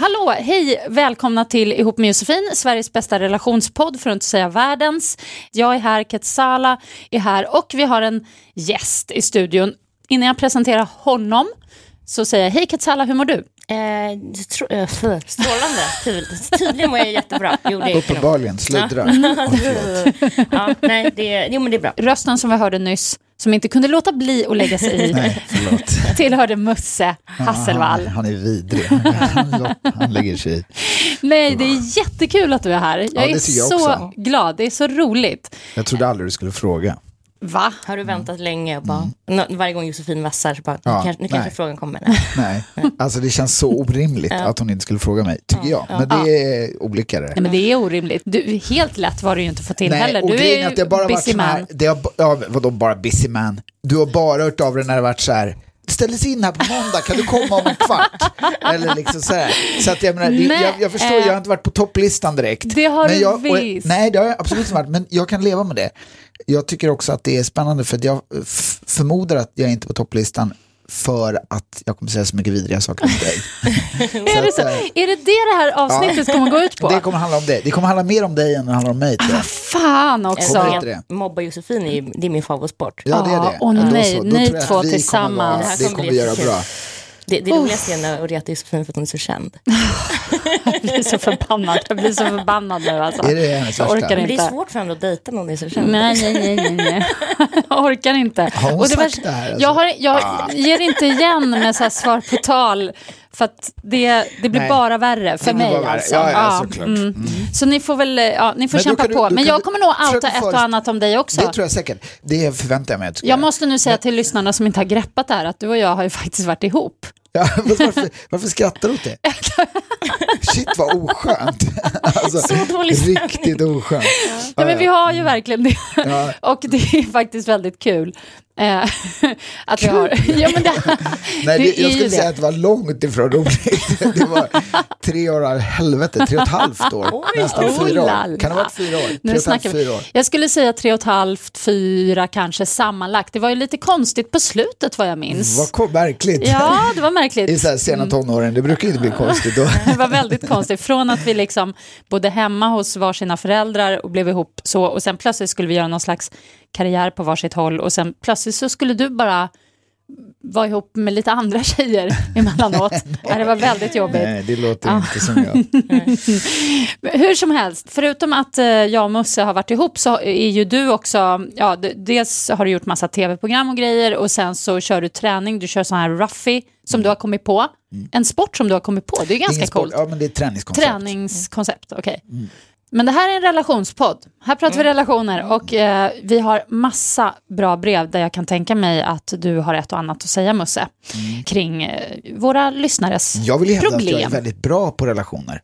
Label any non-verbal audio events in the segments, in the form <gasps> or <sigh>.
Hallå, hej, välkomna till Ihop med Josefin, Sveriges bästa relationspodd, för att inte säga världens. Jag är här, Ketsala är här och vi har en gäst i studion. Innan jag presenterar honom så säger jag, hej Ketsala, hur mår du? Eh, tro, eh, strålande. Tyd- Tydligen mår jag jättebra. Jo, det är. Uppenbarligen, sluddra. <laughs> ja, nej, det, jo, men det är bra. Rösten som vi hörde nyss, som inte kunde låta bli att lägga sig i, <laughs> Nej, <laughs> tillhörde Musse Hasselvall. Han, han är vidrig. <laughs> Han, han lägger sig i. Nej, det är jättekul att du är här. Jag Ja, är jag så också. glad, det är så roligt. Jag trodde aldrig du skulle fråga. Va? Har du väntat länge? Och bara, nå- Varje gång Josefin vassar så bara, Ja, nu kanske, nu kanske nej. frågan kommer. <laughs> Nej. Nej, alltså det känns så orimligt att hon inte skulle fråga mig, tycker jag. Men det är olika det. Nej, men det är orimligt. Du, helt lätt var det ju inte att få till Nej, heller. Du är ju busy sån här, man. det har, ja, vadå bara busy man? Du har bara hört av dig när det varit så här, ställdes in här på måndag, kan du komma om en kvart? Eller liksom så här. Så att jag menar, det- jag, jag förstår, jag har inte varit på topplistan direkt. Det har men du jag, och- visst. Nej, det har jag absolut inte varit, men jag kan leva med det. Jag tycker också att det är spännande för att jag förmodar att jag inte är på topplistan för att jag kommer säga så mycket vidriga saker om dig. <laughs> Är det, så? eh, är det det det här avsnittet kommer gå ut på? Det kommer handla om det. Det kommer handla mer om dig än det handlar om mig jag. Fan också. Mobba Josefin är, det är min favoritsport. Ja, det är Ja, det. och Ja, då nej, ni två tillsammans. Vara, Det kommer vi göra bra. Det, det roligaste är att reta Josefin för att hon är så känd. Jag blir så förbannad. Jag blir så förbannad nu alltså. Är det hennes jag orkar Men det är inte. svårt för henne att dejta någon som är så känd. Nej, nej, nej, nej. Jag orkar inte. Har hon Och sagt värsta- det här, alltså? Jag, har, jag ger inte igen med så här svar på tal. För att det, det blir Nej. bara värre för Det mig. värre. Alltså. Ja, ja, såklart. mm. Så ni får väl ja, ni får Men kämpa du- på. Men jag kommer nog outa ett och annat om dig också. Det tror jag säkert. Det förväntar jag mig Jag göra. måste nu säga till lyssnarna som inte har greppat det här att du och jag har ju faktiskt varit ihop. Ja, <laughs> varför, varför skrattar du åt det? <laughs> Shit vad oskönt. <laughs> Alltså, Så dålig stämning. Riktigt oskönt. Ja, men vi har ju verkligen det. Ja. Och det är faktiskt väldigt kul. Eh, att vi har... Ja, men det, Nej, det det, jag skulle säga det. att det var långt ifrån roligt. Det var tre år av helvete, tre och ett halvt år. Oj, Nästan oh fyra år. Kan det ha varit fyra år? Tre Nu halvt, snackar vi. år. Jag skulle säga tre och ett halvt, fyra kanske sammanlagt. Det var ju lite konstigt på slutet vad jag minns. Vad kom, märkligt. Ja, det var I märkligt. så här sena tonåren, det brukar inte bli konstigt då. <laughs> Det var väldigt konstigt. Från att vi liksom bodde hemma hos varsina föräldrar och blev ihop så och sen plötsligt skulle vi göra någon slags karriär på varsitt håll och sen plötsligt så skulle du bara vara ihop med lite andra <laughs> tjejer emellanåt. <laughs> Ja, det var väldigt jobbigt. Nej, det låter Ja. inte som jag. <laughs> Hur som helst, förutom att eh, jag och Musse har varit ihop så är ju du också, ja, dels har du gjort massa tv-program och grejer och sen så kör du träning, du kör sån här ruffy som du har kommit på. En sport som du har kommit på, det är ganska Mm. Sport, coolt. Ja, men det är ett träningskoncept. Träningskoncept, okej. Men det här är en relationspodd. Här pratar vi relationer och eh, vi har massa bra brev där jag kan tänka mig att du har ett och annat att säga Musse kring eh, våra lyssnares Jag vill hävda att jag är problem. väldigt bra på relationer.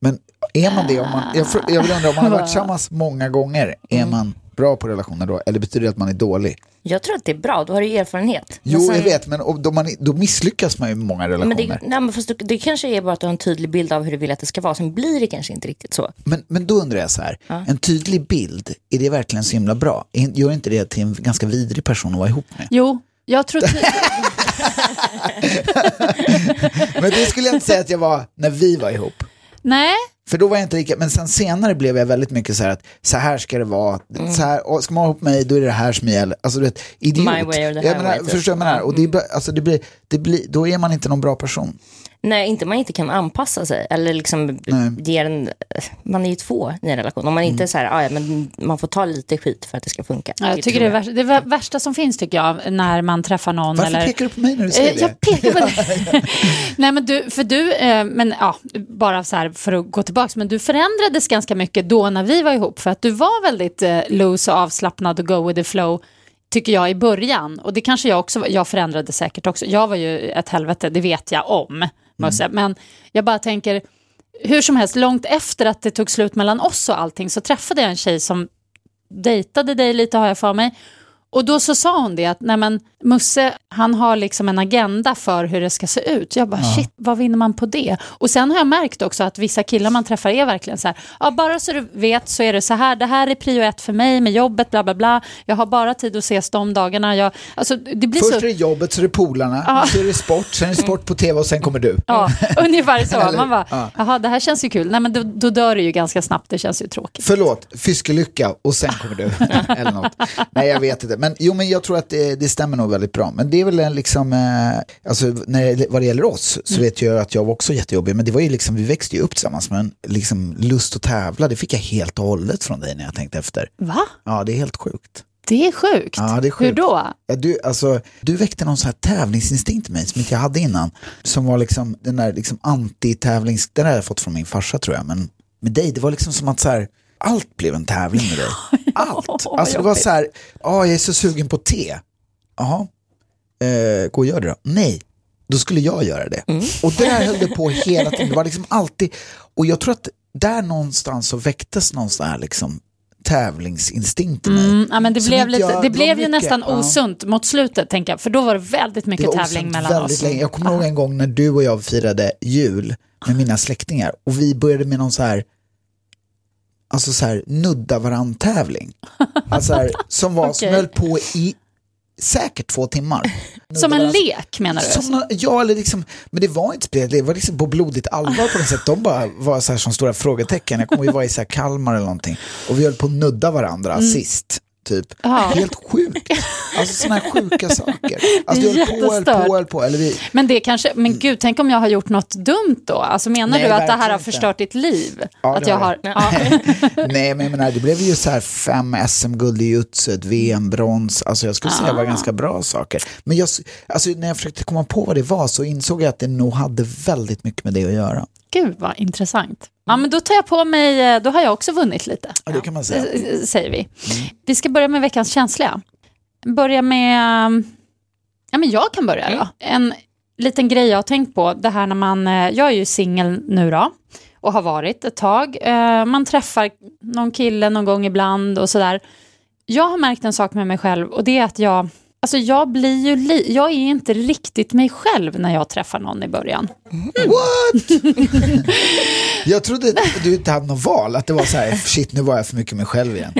Men är man det om man, jag, jag vill undra om man har varit tillsammans många gånger, är man bra på relationer då? Eller betyder det att man är dålig? Jag tror att det är bra, då har du erfarenhet. Jo, sen- jag vet, men då, man, då misslyckas man ju med många relationer. Men det, nej, men fast det, det kanske är bara att du har en tydlig bild av hur du vill att det ska vara, sen blir det kanske inte riktigt så. Men, men då undrar jag så här, en tydlig bild, är det verkligen så himla bra? Gör inte det till en ganska vidrig person att vara ihop med? Jo, jag tror... <laughs> Men det skulle jag inte säga att jag var när vi var ihop. Nej, För då var jag inte lika, men sen senare blev jag väldigt mycket så här att så här ska det vara, så här, och ska man vara ihop mig då är det här som gäller. Alltså du vet, idiot. My way or the jag menar, typ. förstår du vad jag menar? Och det, blir- alltså, det blir, det blir, då är man inte någon bra person. Nej, inte man inte kan anpassa sig eller liksom ger en, man är ju två i en relation. Om man inte är så här, "Ah, ja, men man får ta lite skit för att det ska funka. Ja, jag tycker det är värsta, det är värsta som finns tycker jag när man träffar någon. Varför eller... pekar du på mig när du säger Eh, det? Jag pekar på dig. <laughs> Nej men du, för du, eh, men ja, bara så här för att gå tillbaka, men du förändrades ganska mycket då när vi var ihop, för att du var väldigt eh, loose och avslappnad och go with the flow, tycker jag i början. Och det kanske jag också, jag förändrade säkert också. Jag var ju ett helvete, det vet jag om, Musse. Men jag bara tänker, hur som helst, långt efter att det tog slut mellan oss och allting, så träffade jag en tjej som dejtade dig lite har jag för mig. Och då så sa hon det att nej men Musse, han har liksom en agenda för hur det ska se ut. Jag bara shit, vad vinner man på det? Och sen har jag märkt också att vissa killar man träffar är verkligen så här, ja bara så du vet så är det så här, det här är prio ett för mig med jobbet, bla bla bla. Jag har bara tid att ses de dagarna. Jag, alltså det blir Först så... är det jobbet, så är det polarna, så är det sport, sen är det sport på tv och sen kommer du. Ja, <laughs> ungefär så. Man bara, ja. jaha det här känns ju kul. Nej men då, då dör det ju ganska snabbt, det känns ju tråkigt. Förlåt, fiskelycka och sen kommer du. <laughs> Eller något. Nej, jag vet inte. Men, jo, men jag tror att det, det stämmer nog väldigt bra. Men det är väl en liksom, eh, alltså, när det, vad det gäller oss så vet jag att jag var också jättejobbig. Men det var ju liksom, vi växte ju upp tillsammans med en liksom, lust att tävla. Det fick jag helt och hållet från dig när jag tänkte efter. Va? Ja, det är helt sjukt. Det är sjukt. Ja, det är Hur sjukt. då? Ja, du, alltså, du väckte någon sån här tävlingsinstinkt i mig som inte jag hade innan. Som var liksom den där liksom anti-tävlings... Den har jag fått från min farsa tror jag. Men med dig, det var liksom som att så här, allt blev en tävling med dig. <laughs> Allt. Alltså det var så här, ja jag är så sugen på te. Jaha, eh, gå och gör det då. Nej, då skulle jag göra det. Och där höll det på hela tiden. Det var liksom alltid, och jag tror att där någonstans så väcktes någon sån här liksom tävlingsinstinkt i mig. Mm, ja, men det Som blev, lite, jag- det blev ju mycket- nästan ja. osunt mot slutet, tänker jag. För då var det väldigt Det mycket var tävling mellan väldigt oss. Länge. Jag kommer ihåg en gång när du och jag firade jul med <gasps> mina släktingar och vi började med någon så här Alltså så här, nudda varann tävling. Alltså så här, som var, som <laughs> Okej. höll på i säkert två timmar. <laughs> Som en lek menar du? Som, ja, eller liksom, men det var inte spel, det var liksom på blodigt allvar på något sätt. De bara var så här som stora frågetecken. Jag kommer ihåg vi var i så här Kalmar eller någonting och vi höll på att nudda varandra sist. Typ. Ja. Helt sjukt. Alltså sådana här sjuka <laughs> saker. Alltså du höll på, höll på, höll på. Eller vi, Men det kanske, men gud, tänk om jag har gjort något dumt då? Alltså menar Nej, du att det här har inte. förstört ditt liv? Ja, att jag har ja. <laughs> Nej, men jag menar, det blev ju så här fem SM-guld i jutsu, ett VM-brons. Alltså jag skulle säga det var ganska bra saker. Men jag, alltså, när jag försökte komma på vad det var så insåg jag att det nog hade väldigt mycket med det att göra. Gud vad intressant. Ja, men då tar jag på mig, eh, då har jag också vunnit lite. Ja, det kan man säga. Eh, eh, Säger vi. Vi ska börja med veckans känsliga. Börja med, ja men jag kan börja då. En liten grej jag har tänkt på, det här när man, jag är ju singel nu då och har varit ett tag. Man träffar någon kille någon gång ibland och sådär. Jag har märkt en sak med mig själv och det är att jag, alltså jag blir ju, li- jag är inte riktigt mig själv när jag träffar någon i början. What? <laughs> jag trodde att du inte hade något val, att det var så här, shit nu var jag för mycket mig själv igen.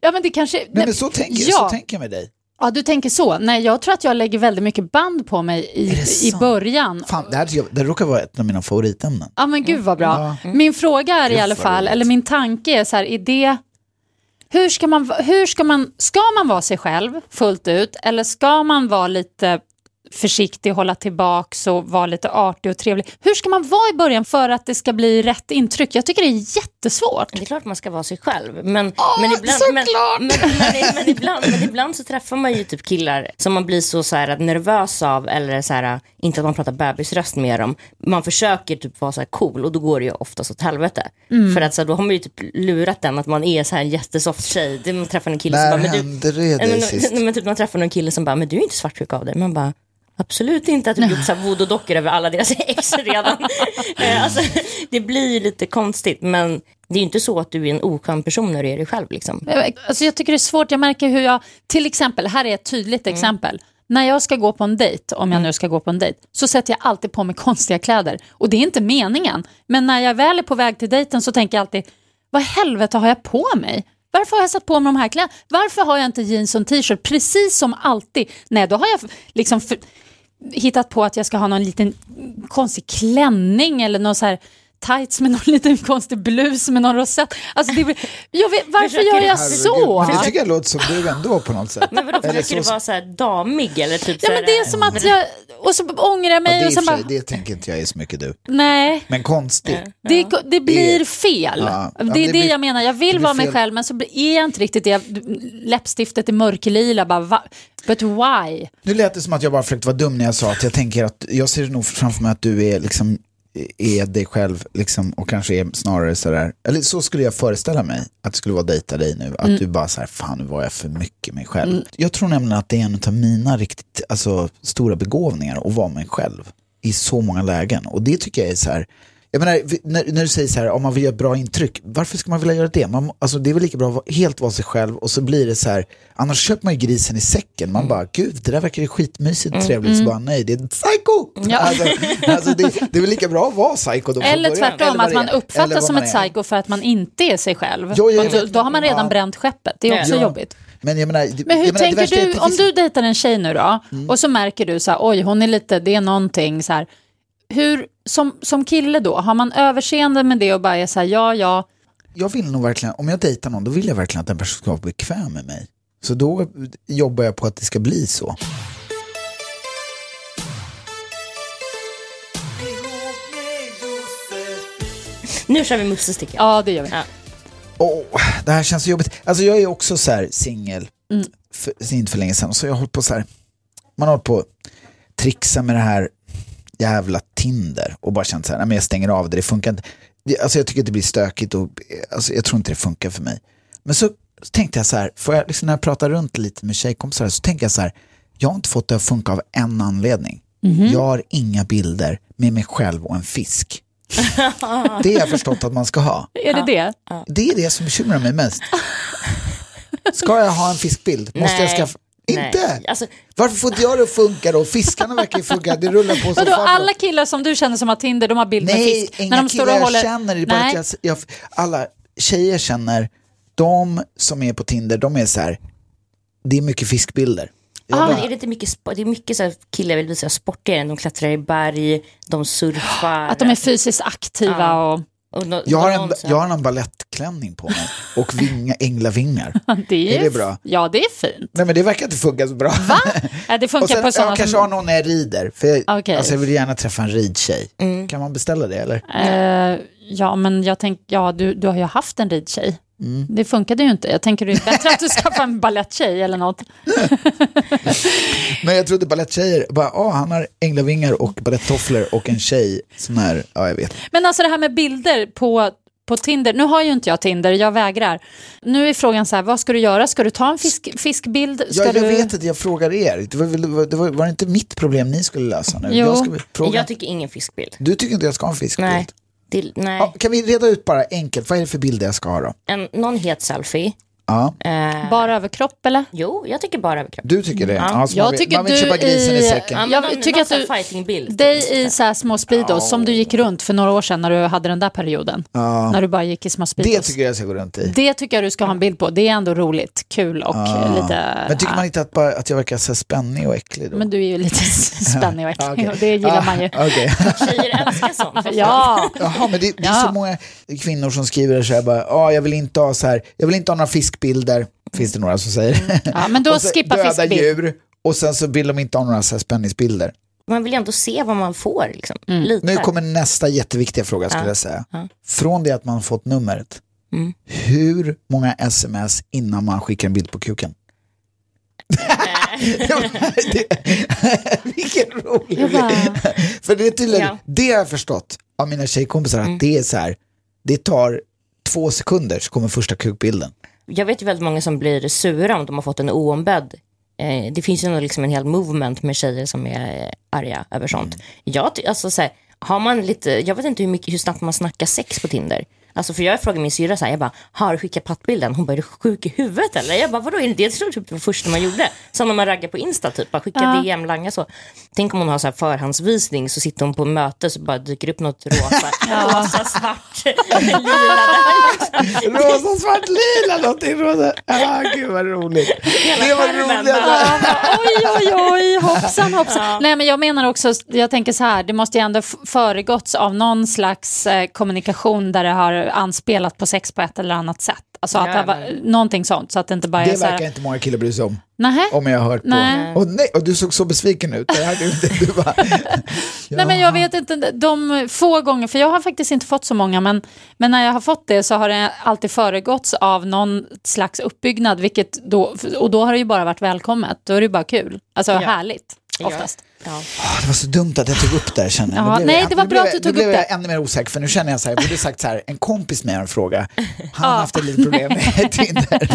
Ja men det kanske... Nej, men så tänker, ja. så tänker jag med dig. Ja, du tänker så. Nej, jag tror att jag lägger väldigt mycket band på mig i, i början. Fan, det, här, det råkar vara ett av mina favoritämnen. Ja, men gud vad bra. Min fråga är i Gud, alla fall, eller min tanke är så här, är det... Hur ska man, hur ska man, ska man vara sig själv fullt ut eller ska man vara lite försiktig, hålla tillbaks och vara lite artig och trevlig? Hur ska man vara i början för att det ska bli rätt intryck? Jag tycker det är jättesvårt. Det är klart man ska vara sig själv. Men, men, ibland, men, men, men, men, ibland, men ibland så träffar man ju typ killar som man blir så, så här, nervös av. Eller så här, inte att man pratar bebisröst med dem. Man försöker typ vara så här cool och då går det ju oftast åt helvete. För att så här, då har man ju typ lurat den att man är så här en jättesoft tjej. Det, man träffar en kille När som bara, men du, hände det dig men, sist? <laughs> men typ man träffar någon kille som bara, men du är inte svartsjuk av dig. Man bara, Absolut inte att du gjort här voodoo-dockor över alla deras <laughs> ex redan. <laughs> Eh, alltså, det blir ju lite konstigt, men det är ju inte så att du är en oskön person när du är dig själv. Liksom. Alltså jag tycker det är svårt, jag märker hur jag, till exempel, här är ett tydligt exempel. När jag ska gå på en dejt, om jag nu ska gå på en dejt, så sätter jag alltid på mig konstiga kläder. Och det är inte meningen. Men när jag väl är på väg till dejten så tänker jag alltid, vad i helvete har jag på mig? Varför har jag satt på mig de här kläderna? Varför har jag inte jeans och t-shirt? Precis som alltid. Nej, då har jag liksom för, hittat på att jag ska ha någon liten konstig klänning eller någon så här tights med någon <laughs> liten konstig blus med någon rosett. Alltså det, blir- jag vet, varför gör jag så? Det tycker jag låter som du ändå på något sätt. Men vadå, Eller försöker så- du vara så här damig eller typ Ja, så men det är som att jag, och så ångrar jag Ja, mig det, är och sen bara, det tänker inte jag är så mycket du. nej. Men konstigt. Det, det blir fel. Ja, ja, det är det det, blir- jag menar. Jag vill vara mig fel. själv men så är jag inte riktigt det. Läppstiftet är mörklila. Bara, va? But why? Nu lät det som att jag bara försökte vara dum när jag sa att jag tänker att jag ser nog framför mig att du är liksom är dig själv liksom, och kanske är snarare sådär, eller så skulle jag föreställa mig att det skulle vara dejta dig nu, att du bara såhär, fan nu var jag för mycket mig själv. Jag tror nämligen att det är en av mina riktigt alltså, stora begåvningar att vara mig själv i så många lägen och det tycker jag är så här. Jag menar, när, när du säger så här, om man vill göra ett bra intryck, varför ska man vilja göra det? Man, alltså, det är väl lika bra att helt vara sig själv och så blir det så här, annars köper man ju grisen i säcken. Man bara, gud det där verkar ju skitmysigt och trevligt, så bara nej, det är psycho! Ja. Alltså, alltså, det, det är väl lika bra att vara psycho då Eller tvärtom, vad att man. Eller uppfattas som man ett psycho för att man inte är sig själv. Jo, Och då, då har man redan Ja. bränt skeppet. Det är också Ja. jobbigt. Men jag menar, Men hur jag menar, tänker du, om finns- Mm. du dejtar en tjej nu då, och så märker du så här, oj hon är lite, det är någonting så här. Hur, som, som kille då, har man överseende med det och bara är så här, ja ja, jag vill nog verkligen, om jag dejtar någon, då vill jag verkligen att den personen ska vara bekväm med mig. Så då jobbar jag på att det ska bli så. Nu kör vi Musses tycker jag. ja det gör vi. Ja. Åh, det här känns så jobbigt. Alltså jag är också så här singel, Mm. för, inte för länge sedan, så jag har hållit på så här, man har hållit på att trixa med det här jävla Tinder och bara känt så här, nej men jag stänger av det, det funkar inte. Alltså jag tycker att det blir stökigt och alltså jag tror inte det funkar för mig. Men så, så tänkte jag så här, får jag, liksom när jag pratar runt lite med tjejkompisar så tänker jag så här, jag har inte fått det att funka av en anledning. Mhm. Jag har inga bilder med mig själv och en fisk. <laughs> det har jag förstått att man ska ha. Är det det? Det är det som bekymrar mig mest. Ska jag ha en fiskbild? Måste jag Nej. skaffa? Nej. Inte! Alltså- Varför får inte jag det att funka då? Fiskarna verkar ju funka, det rullar på som Vadå, alla killar som du känner som har Tinder, de har bild med Nej, fisk. inga killar jag känner, det är bara Nej. att jag, jag, alla tjejer känner, de som är på Tinder, de är så här, det är mycket fiskbilder. Jag Ah, bara- men är det inte mycket, det är mycket så här, killar vill visa sportigare, de klättrar i berg, de surfar. Att de är fysiskt aktiva Ja. och... no, jag har, en, jag har en balettklänning på mig och vinga, änglavingar. <laughs> Det Är det bra? Ja, det är fint. Nej men det verkar inte funka så bra. Va? Ja, det funkar <laughs> Och sen, på sådana jag kanske som... har någon när jag rider, för jag, Okej. alltså jag vill gärna träffa en ridtjej. Mm. Kan man beställa det eller? Eh, ja, men jag tänker, ja, du, du har ju haft en ridtjej. Mm. Det funkade ju inte. Jag tänker det är bättre att du skaffar en baletttjej eller något. Men jag trodde baletttjejer, bara, ah, han har änglavingar och balettofflor och en tjej, sån här, ja jag vet. Men alltså det här med bilder på, på Tinder. Nu har ju inte jag Tinder, jag vägrar. Nu är frågan så här, vad ska du göra? Ska du ta en fisk, fiskbild? Ska Ja, jag du... vet att jag frågar er, det var, väl- det var, det var, var det inte mitt problem ni skulle lösa nu? Jo. Jag ska fråga. Jag tycker ingen fiskbild. Du tycker inte jag ska ha en fiskbild? Nej. Det, nej. Ja, kan vi reda ut bara enkelt, vad är det för bilder jag ska ha då? En, någon het selfie. Ja, Eh, Bara överkropp eller? jo, jag tycker bara överkropp. du tycker det? Ja, Jag man vill, tycker man vill du köpa grisen i, i- säcken. Ja, Jag någon, tycker någon att du- fightingbild. Dig i så här små speedos som du gick runt för några år sedan när du hade den där perioden. När du bara gick i små speedos. Det tycker jag ska gå runt i. Det tycker jag du ska ha en bild på. Det är ändå roligt, kul och lite... Men tycker man inte att, bara, att jag verkar så spännig och äcklig då? Men du är ju lite <laughs> spännig och äcklig och det gillar man ju. Ah, okej. <laughs> Tjejer älskar sånt. <laughs> Ja, Jaha, men det, det är Ja. så många kvinnor som skriver så här bara, ja jag vill inte ha så här, jag vill inte ha några fiskbilder, finns det några som säger. ja men då <laughs> skippa döda fiskbild. djur, och sen så vill de inte ha några så här spänningsbilder. Man vill ju ändå se vad man får. Liksom. Mm. Lite. Nu kommer nästa jätteviktiga fråga skulle Ja. jag säga. Ja. Från det att man fått numret, Mm. hur många sms innan man skickar en bild på kuken? <laughs> det, <laughs> vilken rolig bara- För det är tydligen, Ja. det har jag förstått av mina tjejkompisar, att det är så här, det tar två sekunder så kommer första kukbilden. Jag vet ju väldigt många som blir sura om de har fått en oombedd eh, det finns ju nog liksom en hel movement med tjejer som är eh, arga över sånt. Mm. Jag, alltså, så här, har man lite, jag vet inte hur, mycket, hur snabbt man snackar sex på Tinder. Alltså för jag frågade min syrra så här, jag bara, har du skickat pattbilden? Hon bara, är du sjuk i huvudet eller? Jag bara, vadå, är det jag tror typ det var första man gjorde? Som när man raggar på Insta typ, bara skicka Ja. DM, langa så. Tänk om hon har så här förhandsvisning så sitter hon på möte så bara dyker upp något rosa, <laughs> rosa, svart, lila där. <laughs> Rosa, svart, lila, någonting rosa. Ah, gud vad roligt. Det var roligt. Oj, oj, oj, hoppsan, hoppsan. Nej, men jag menar också, jag tänker så här, det måste ju ändå föregåtts av någon slags eh, kommunikation där det har anspelat på sex på ett eller annat sätt. Alltså att det Ja, var, någonting sånt, så att det inte bara är Det så här, verkar inte många killar bry sig om. Nähä? Om jag har hört på. Nej. Och, nej, och du såg så besviken ut. Det här, du, du bara, <laughs> Nej, men jag vet inte, de få gånger, för jag har faktiskt inte fått så många, men, men när jag har fått det så har det alltid föregåtts av någon slags uppbyggnad, vilket då, och då har det ju bara varit välkommet, då är det ju bara kul, alltså härligt, oftast. Ja. Ah, det var så dumt att jag tog upp det här känner jag. Ja, blev nej, jag- det var bra blev att du jag- tog Nu blev upp jag det. ännu mer osäker, för nu känner jag så här, jag borde sagt så här, en kompis med en fråga, han har haft ett litet problem med <laughs> Tinder.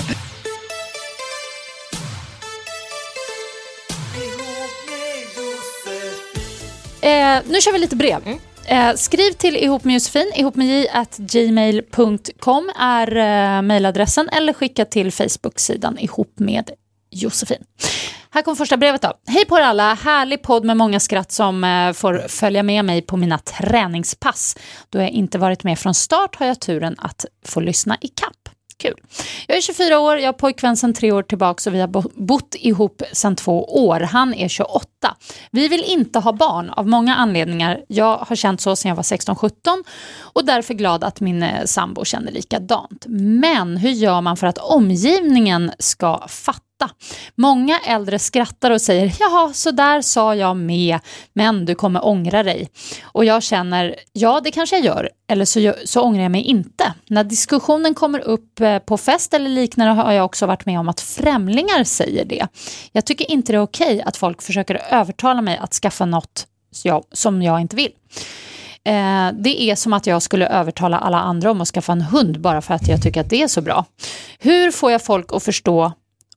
Eh, nu kör vi lite brev. Eh, skriv till ihop med Josefin, ihop med j at gmail.com är eh, mejladressen eller skicka till Facebook-sidan ihop med Josefin. Här kommer första brevet då. Hej på er alla, härlig podd med många skratt som eh, får följa med mig på mina träningspass. Då jag inte varit med från start har jag turen att få lyssna i kapp. Kul. Jag är 24 år, jag har pojkvän sedan tre år tillbaka och vi har bott ihop sedan två år. Han är 28. Vi vill inte ha barn av många anledningar. Jag har känt så sedan jag var 16-17 och därför glad att min eh, sambo känner likadant. Men hur gör man för att omgivningen ska fatta? Många äldre skrattar och säger jaha, så där sa jag med, men du kommer ångra dig. Och jag känner, ja det kanske jag gör, eller så, så ångrar jag mig inte. När diskussionen kommer upp eh, på fest eller liknande har jag också varit med om att främlingar säger det. Jag tycker inte det är okej att folk försöker övertala mig att skaffa något som jag inte vill. Eh, det är som att jag skulle övertala alla andra om att skaffa en hund bara för att jag tycker att det är så bra. Hur får jag folk att förstå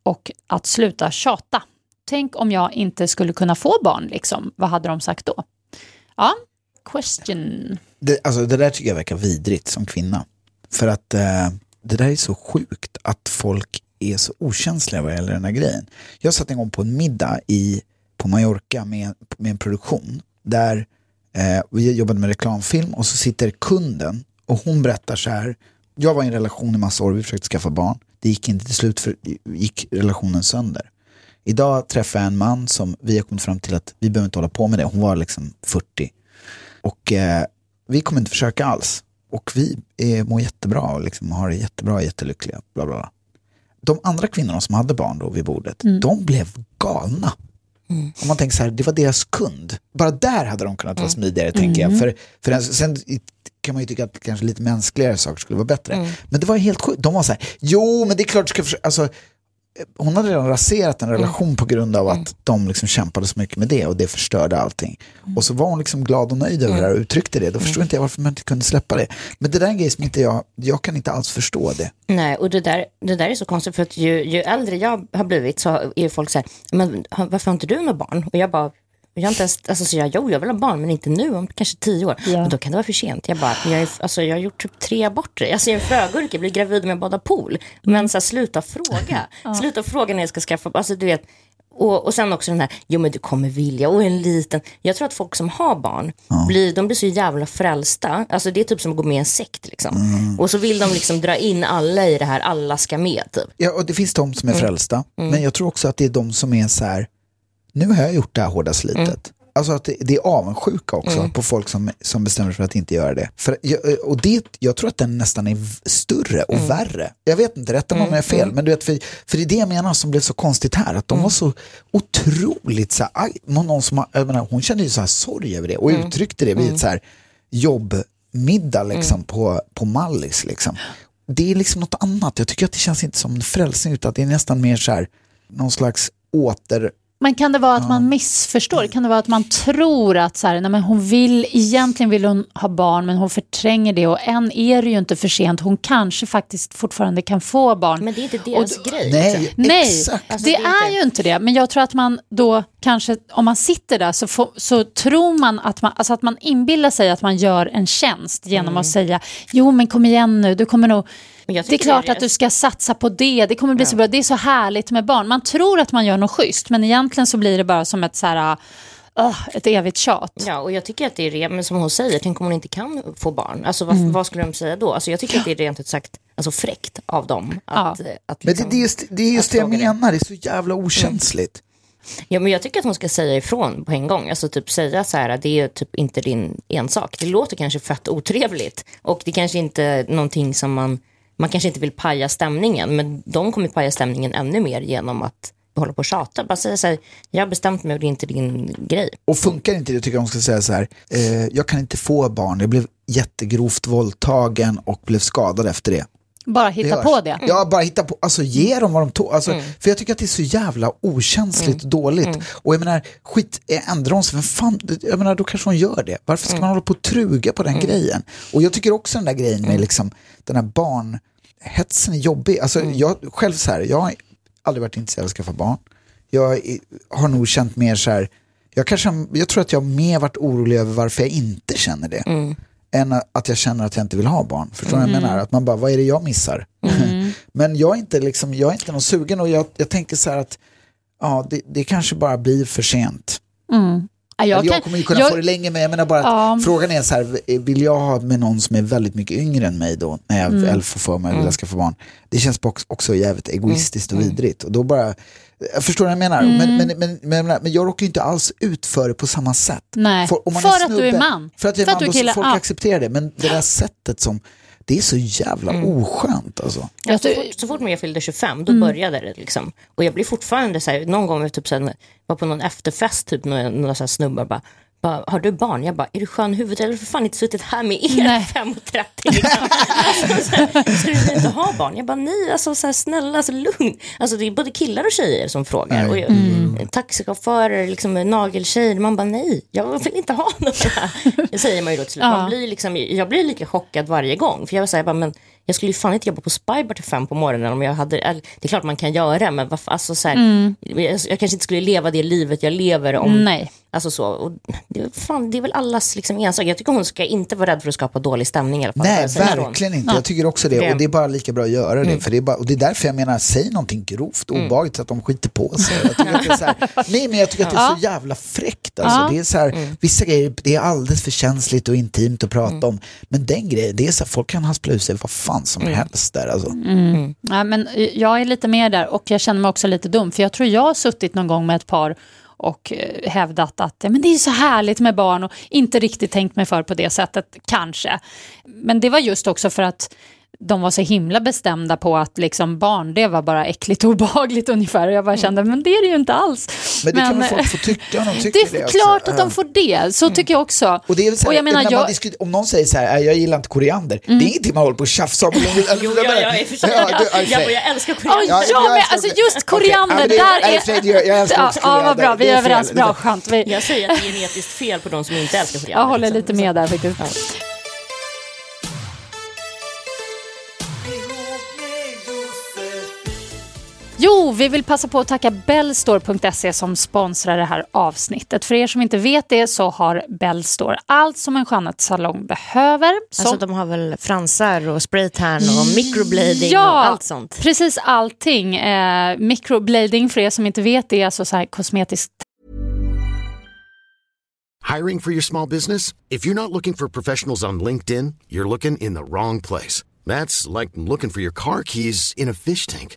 och att sluta tjata? Tänk om jag inte skulle kunna få barn, liksom. vad hade de sagt då? Ja, question. Det, alltså, det där tycker jag verkar vidrigt som kvinna. För att eh, det där är så sjukt att folk är så okänsliga vad gäller den här grejen. Jag satt en gång på en middag i, på Mallorca med, med en produktion där eh, vi jobbade med reklamfilm och så sitter kunden och hon berättar så här. Jag var i en relation i massa år, vi försökte skaffa barn. Det gick inte till slut för gick relationen sönder. Idag träffar jag en man som vi har kommit fram till att vi behöver inte hålla på med det. Hon var liksom 40. Och eh, vi kommer inte försöka alls. Och vi är, mår jättebra och liksom har det jättebra, jättelyckliga. Bla, bla, bla. De andra kvinnorna som hade barn då vid bordet, de blev galna. Om man tänker så här, det var deras kund. Bara där hade de kunnat vara smidigare tänker jag. För, för den, sen kan man ju tycka att kanske lite mänskligare saker skulle vara bättre. Men det var helt sjukt. De var så här, jo men det är klart du ska försöka, alltså, hon hade redan raserat en relation på grund av att de liksom kämpade så mycket med det och det förstörde allting. Och så var hon liksom glad och nöjd över det här och uttryckte det. Då förstår inte jag varför man inte kunde släppa det. Men det där är en grej som inte jag, jag kan inte alls förstå det. Nej, och det där, det där är så konstigt för att ju, ju äldre jag har blivit så är folk så här, men varför har inte du några barn? Och jag bara, jag har inte ens, alltså så jag, jo jag vill ha barn men inte nu, om kanske tio år. Ja. Och då kan det vara för sent. Jag bara, jag, är, alltså, jag har gjort typ tre aborter. Alltså jag är en frögurka, jag blir gravid med att bada pool. Men så här, sluta fråga. <laughs> Sluta fråga när jag ska skaffa, alltså du vet. Och, och sen också den här, jo men du kommer vilja, och en liten. Jag tror att folk som har barn, blir, de blir så jävla frälsta. Alltså det är typ som att gå med i en sekt liksom. Och så vill de liksom dra in alla i det här, alla ska med typ. Ja, och det finns de som är frälsta, men jag tror också att det är de som är så här, nu har jag gjort det här hårda slitet. Alltså att det, det är avundsjuka också på folk som, som bestämmer sig för att inte göra det. För, och det. Jag tror att den nästan är större och värre. Jag vet inte, rätta mig om jag är fel, men du vet, för, för det är det jag menar som blev så konstigt här, att de var så otroligt så här, någon som, jag menar, hon kände ju så här sorg över det och uttryckte det vid ett så här jobbmiddag liksom på, på Mallis liksom. Det är liksom något annat, jag tycker att det känns inte som en frälsning utan det är nästan mer så här någon slags åter Men kan det vara att man missförstår? Kan det vara att man tror att så här, nej men hon vill, egentligen vill hon ha barn men hon förtränger det och än är det ju inte för sent. Hon kanske faktiskt fortfarande kan få barn. Men det är inte deras Och- grej. Nej, liksom. Nej, exakt. Alltså, det, det är inte- ju inte det. Men jag tror att man då kanske, om man sitter där så, får, så tror man att man, alltså att man inbillar sig att man gör en tjänst genom Mm. att säga jo men kom igen nu, du kommer nog det är klart det är- att du ska satsa på det, det kommer bli så bra, det är så härligt med barn. Man tror att man gör något schysst, men egentligen så blir det bara som ett, så här, uh, ett evigt tjat. Ja, och jag tycker att det är det, men som hon säger, tänk om hon inte kan få barn. Alltså vad, Mm. vad skulle de säga då? Alltså jag tycker att det är rent ut sagt alltså, fräckt av dem. Att, Ja. eh, att Men liksom, det, det är just det, är just det jag menar, det är så jävla okänsligt. Ja, men jag tycker att hon ska säga ifrån på en gång. Alltså typ säga så här, det är typ inte din ensak. Det låter kanske fett otrevligt. Och det kanske inte är någonting som man, man kanske inte vill paja stämningen. Men de kommer paja stämningen ännu mer genom att hålla på och tjata. Bara säga så här, jag har bestämt mig och det är inte din grej. Och funkar inte det tycker jag de ska säga så här, eh, jag kan inte få barn, jag blev jättegrovt våldtagen och blev skadad efter det. Bara hitta på det. Ja, bara hitta på, alltså ge dem vad de tog. Alltså, För jag tycker att det är så jävla okänsligt och dåligt. Och jag menar, skit, eh, ändrar hon sig, vem fan, jag menar då kanske hon gör det. Varför ska man hålla på och truga på den grejen? Och jag tycker också den där grejen med liksom, den här barnhetsen är jobbig. Alltså jag själv så här, jag har aldrig varit intresserad av att skaffa barn. Jag har nog känt mer så här, jag, kanske, jag tror att jag har mer varit orolig över varför jag inte känner det. Än att jag känner att jag inte vill ha barn. Förstår du vad jag menar? Att man bara, vad är det jag missar? <laughs> Men jag är inte, liksom, jag är inte någon sugen och jag, jag tänker så här att ja, det, det kanske bara blir för sent. Ja, Jag, jag, kan- kommer ju kunna jag- få det länge men jag menar bara att Ja. frågan är så här, vill jag ha med någon som är väldigt mycket yngre än mig då när jag Mm. väl får för mig att jag ska få barn. Det känns också- också jävligt egoistiskt Mm. och vidrigt. Och då bara, jag förstår vad jag menar, men, men, men, men, men jag råkar ju inte alls ut för det på samma sätt. Nej, För, om man för är att du är snubbe- man. För att jag är För att man, då folk ja. accepterar det. Men det där sättet som, det är så jävla Mm. oskönt alltså. Ja, så, fort, så fort jag fyllde 25, Mm. då började det liksom. Och jag blir fortfarande så här, någon gång jag typ så här, var på någon efterfest, typ några, några så här snubbar bara, bara, har du barn? Jag bara, är du skön i huvudet? Jag har för fan inte suttit här med er Nej. <laughs> 5.30 liksom. alltså, så här, Ska du inte ha barn? Jag bara, nej, alltså så här, snälla, alltså lugn. Alltså det är både killar och tjejer som frågar. Och jag, Mm. Taxichaufförer, liksom, nageltjejer, man bara, nej, jag vill inte ha några. <laughs> Det säger man ju då till slut. Ja. Man blir liksom, jag blir lika chockad varje gång. För jag säger bara, men jag skulle ju fan inte jobba på Spybar till fem på morgonen om jag hade, eller, det är klart man kan göra, men varför, alltså, så här, jag, jag kanske inte skulle leva det livet jag lever om. Nej. Alltså så, och det, är- fan, det är väl allas liksom ensak. Jag tycker hon ska inte vara rädd för att skapa dålig stämning i alla fall. Nej, verkligen inte. Jag tycker också det. Och det är bara lika bra att göra det. För det, är bara, och det är därför jag menar, säg någonting grovt och obehagligt så att de skiter på sig. Jag tycker att det är så här, <laughs> nej, men jag tycker att det är så jävla fräckt. Alltså. Det är så här, Vissa grejer det är alldeles för känsligt och intimt att prata om. Men den grejen, det är så här, folk kan haspla ur sig vad fan som helst där. Alltså. Ja, men jag är lite mer där och jag känner mig också lite dum för jag tror jag har suttit någon gång med ett par och eh, hävdat att ja, men det är så härligt med barn och inte riktigt tänkt mig för på det sättet, kanske. Men det var just också för att de var så himla bestämda på att liksom barn, det var bara äckligt och <laughs> obehagligt ungefär. Och jag bara kände, men det är det ju inte alls. Men det kan väl folk få tycka om de det <laughs> tycker det. är också. klart att Ja. de får det, så tycker jag också. Och det är här, Och jag menar, jag, Mm. om någon säger så här, "Äh, jag gillar inte koriander, det är ingenting man håller på och tjafsar om. <laughs> Jo, jag, jag är. Ja, jag, okej. jag älskar Ja, koriander. jag jag älskar Alltså också- just koriander, ja, men det- där är... Fred, jag- jag älskar ja, också ja, vad koriander. bra. Vi Det är är överens. Bra, skönt. Vi, Jag säger att det är genetiskt fel på de som inte älskar koriander. jag håller liksom. lite med där faktiskt. Jo, vi vill passa på att tacka Bellstore.se som sponsrar det här avsnittet. För er som inte vet det så har Bellstore allt som en skönhetssalong behöver. Som Alltså de har väl fransar och spraytan och microblading Ja, och allt sånt. precis allting. Eh, microblading, för er som inte vet det, är alltså så här kosmetiskt Hiring for your small business? If you're not looking for professionals on LinkedIn, you're looking in the wrong place. That's like looking for your car keys in a fish tank.